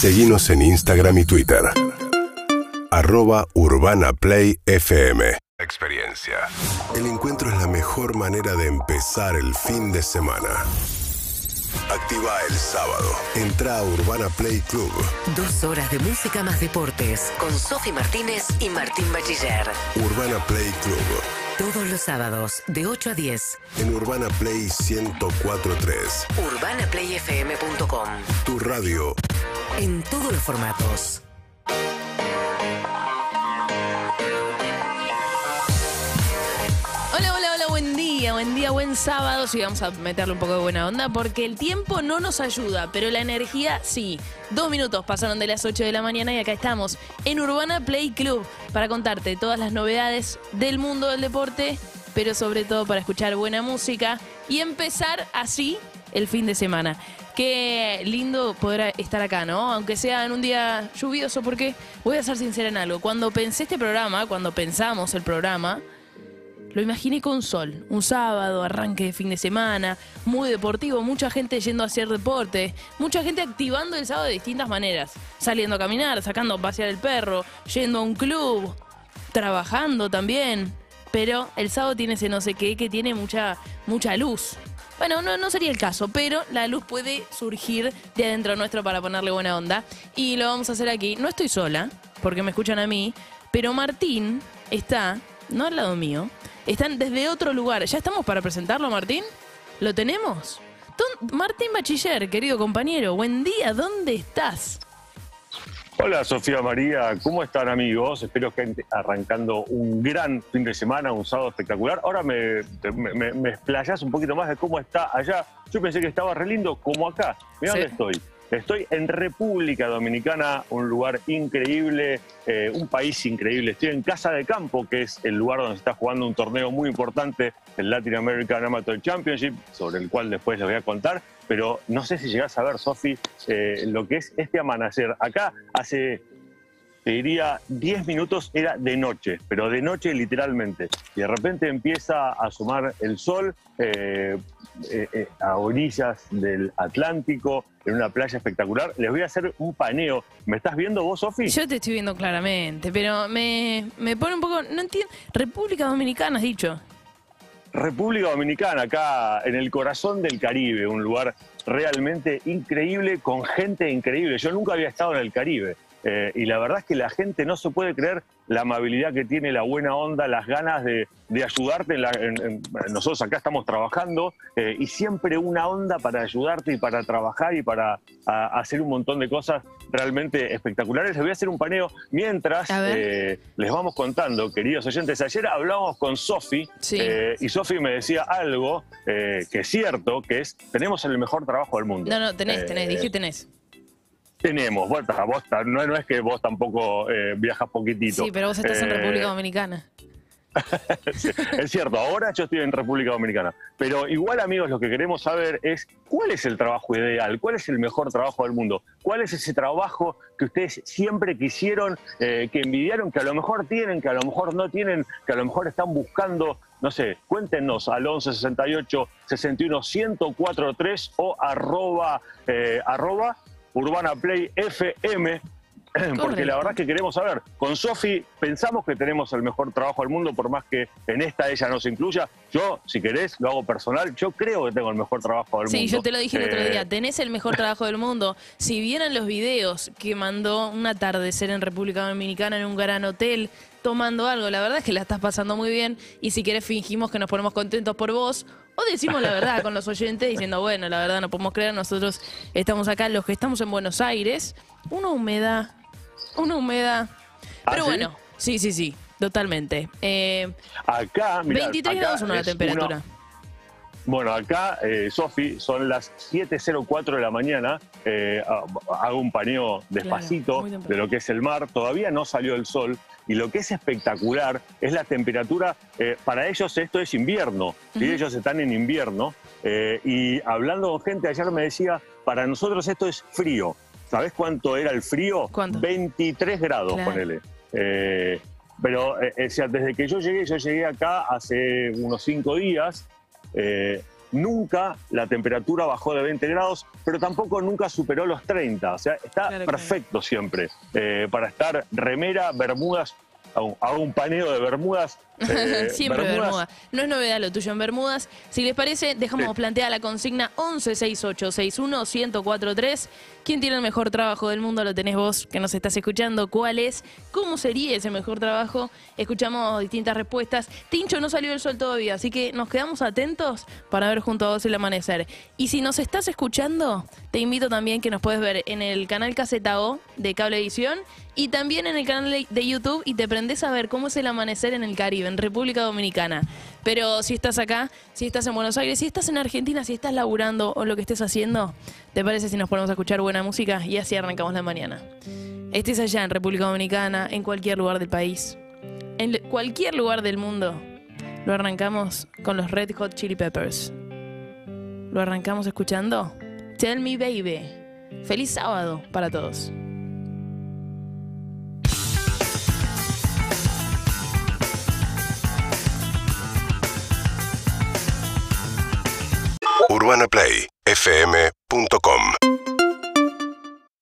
Seguimos en Instagram y Twitter. Arroba Urbana Play FM. Experiencia. El encuentro es la mejor manera de empezar el fin de semana. Activa el sábado. Entra a Urbana Play Club. Dos horas de música más deportes con Sofi Martínez y Martín Bachiller. Urbana Play Club. Todos los sábados de 8 a 10. En Urbana Play 1043. UrbanaPlayFM.com. Tu radio. En todos los formatos. Buen día, buen sábado. Sí, vamos a meterle un poco de buena onda porque el tiempo no nos ayuda, pero la energía sí. Dos minutos pasaron de las 8 de la mañana y acá estamos en Urbana Play Club para contarte todas las novedades del mundo del deporte, pero sobre todo para escuchar buena música y empezar así el fin de semana. Qué lindo poder estar acá, ¿no? Aunque sea en un día lluvioso, porque voy a ser sincera en algo. Cuando pensé este programa, cuando pensamos el programa, lo imaginé con sol, un sábado, arranque de fin de semana, muy deportivo, mucha gente yendo a hacer deporte, mucha gente activando el sábado de distintas maneras, saliendo a caminar, sacando a pasear el perro, yendo a un club, trabajando también. Pero el sábado tiene ese no sé qué que tiene mucha, mucha luz. Bueno, no, no sería el caso, pero la luz puede surgir de adentro nuestro para ponerle buena onda. Y lo vamos a hacer aquí. No estoy sola, porque me escuchan a mí, pero Martín está, no al lado mío, están desde otro lugar. ¿Ya estamos para presentarlo, Martín? ¿Lo tenemos? Don- Martín Bachiller, querido compañero, buen día, ¿dónde estás? Hola Sofía María, ¿cómo están amigos? Espero que estén arrancando un gran fin de semana, un sábado espectacular. Ahora me, me, me- un poquito más de cómo está allá. Yo pensé que estaba re lindo como acá. Mira Sí. dónde estoy. Estoy en República Dominicana, un lugar increíble, eh, un país increíble. Estoy en Casa de Campo, que es el lugar donde se está jugando un torneo muy importante, el Latin American Amateur Championship, sobre el cual después les voy a contar. Pero no sé si llegás a ver, Sofi, eh, lo que es este amanecer. Acá hace te diría 10 minutos era de noche, pero de noche literalmente. Y de repente empieza a asomar el sol eh, eh, eh, a orillas del Atlántico, en una playa espectacular. Les voy a hacer un paneo. ¿Me estás viendo vos, Sofi? Yo te estoy viendo claramente, pero me, me pone un poco. No entiendo. República Dominicana, has dicho. República Dominicana, acá en el corazón del Caribe, un lugar realmente increíble, con gente increíble. Yo nunca había estado en el Caribe. Eh, y la verdad es que la gente no se puede creer la amabilidad que tiene, la buena onda, las ganas de, de ayudarte. en la- en- en- nosotros acá estamos trabajando eh, y siempre una onda para ayudarte y para trabajar y para a- hacer un montón de cosas realmente espectaculares. Les voy a hacer un paneo mientras eh, les vamos contando, queridos oyentes. Ayer hablábamos con Sofi Sí. y Sofi me decía algo que es cierto, que es, tenemos el mejor trabajo del mundo. No, no, tenés, tenés, dije tenés. Tenemos, vos ta- no, no es que vos tampoco eh, viajas poquitito. Sí, pero vos estás en Eh, República Dominicana. Es cierto, ahora yo estoy en República Dominicana. Pero igual, amigos, lo que queremos saber es cuál es el trabajo ideal, cuál es el mejor trabajo del mundo, cuál es ese trabajo que ustedes siempre quisieron, eh, que envidiaron, que a lo mejor tienen, que a lo mejor no tienen, que a lo mejor están buscando. No sé, cuéntenos al 11 68 61 1043 o arroba, eh, arroba Urbana Play FM. Porque la verdad es que queremos saber. Con Sofi pensamos que tenemos el mejor trabajo del mundo, por más que en esta ella no se incluya. Yo, si querés, lo hago personal. Yo creo que tengo el mejor trabajo del Sí, mundo. yo te lo dije el otro Eh, día, tenés el mejor trabajo del mundo. Si vieran los videos que mandó un atardecer en República Dominicana en un gran hotel tomando algo, la verdad es que la estás pasando muy bien y si querés fingimos que nos ponemos contentos por vos o decimos la verdad con los oyentes diciendo, bueno, la verdad no podemos creer, nosotros estamos acá, los que estamos en Buenos Aires, una humedad, una humedad. ¿Ah, Pero sí? bueno, sí, sí, sí, totalmente. Eh, Acá, mirá, 23 acá grados una la temperatura. Bueno, acá, eh, Sofi, son las 7.04 de la mañana. Eh, ah, hago un paneo despacito de lo que es el mar. Todavía no salió el sol. Y lo que es espectacular es la temperatura. eh, para ellos esto es invierno. ¿sí? Ujú. Ellos están en invierno. eh, y hablando con gente, ayer me decía, para nosotros esto es frío. ¿Sabés cuánto era el frío? ¿Cuánto? 23 grados, Claro. ponele. Eh, pero, o sea, desde que yo llegué, yo llegué acá hace unos cinco días, nunca la temperatura bajó de 20 grados, pero tampoco nunca superó los 30. O sea, está perfecto siempre eh, para estar remera, bermudas, hago un paneo de bermudas eh, Siempre Bermudas. No es novedad lo tuyo en Bermudas. Si les parece, dejamos planteada la consigna 1168611043. ¿Quién tiene el mejor trabajo del mundo? Lo tenés vos que nos estás escuchando. ¿Cuál es? ¿Cómo sería ese mejor trabajo? Escuchamos distintas respuestas. Tincho no salió el sol todavía, así que nos quedamos atentos para ver junto a vos el amanecer. Y si nos estás escuchando, te invito también que nos puedes ver en el canal O de Cable Edición y también en el canal de YouTube y te prendés a ver cómo es el amanecer en el Caribe en República Dominicana. Pero si estás acá, si estás en Buenos Aires, si estás en Argentina, si estás laburando o lo que estés haciendo, ¿te parece si nos ponemos a escuchar buena música? Y así arrancamos la mañana. Estés allá en República Dominicana, en cualquier lugar del país, en cualquier lugar del mundo, lo arrancamos con los Red Hot Chili Peppers. Lo arrancamos escuchando Tell Me Baby. Feliz sábado para todos. UrbanaPlayFM.com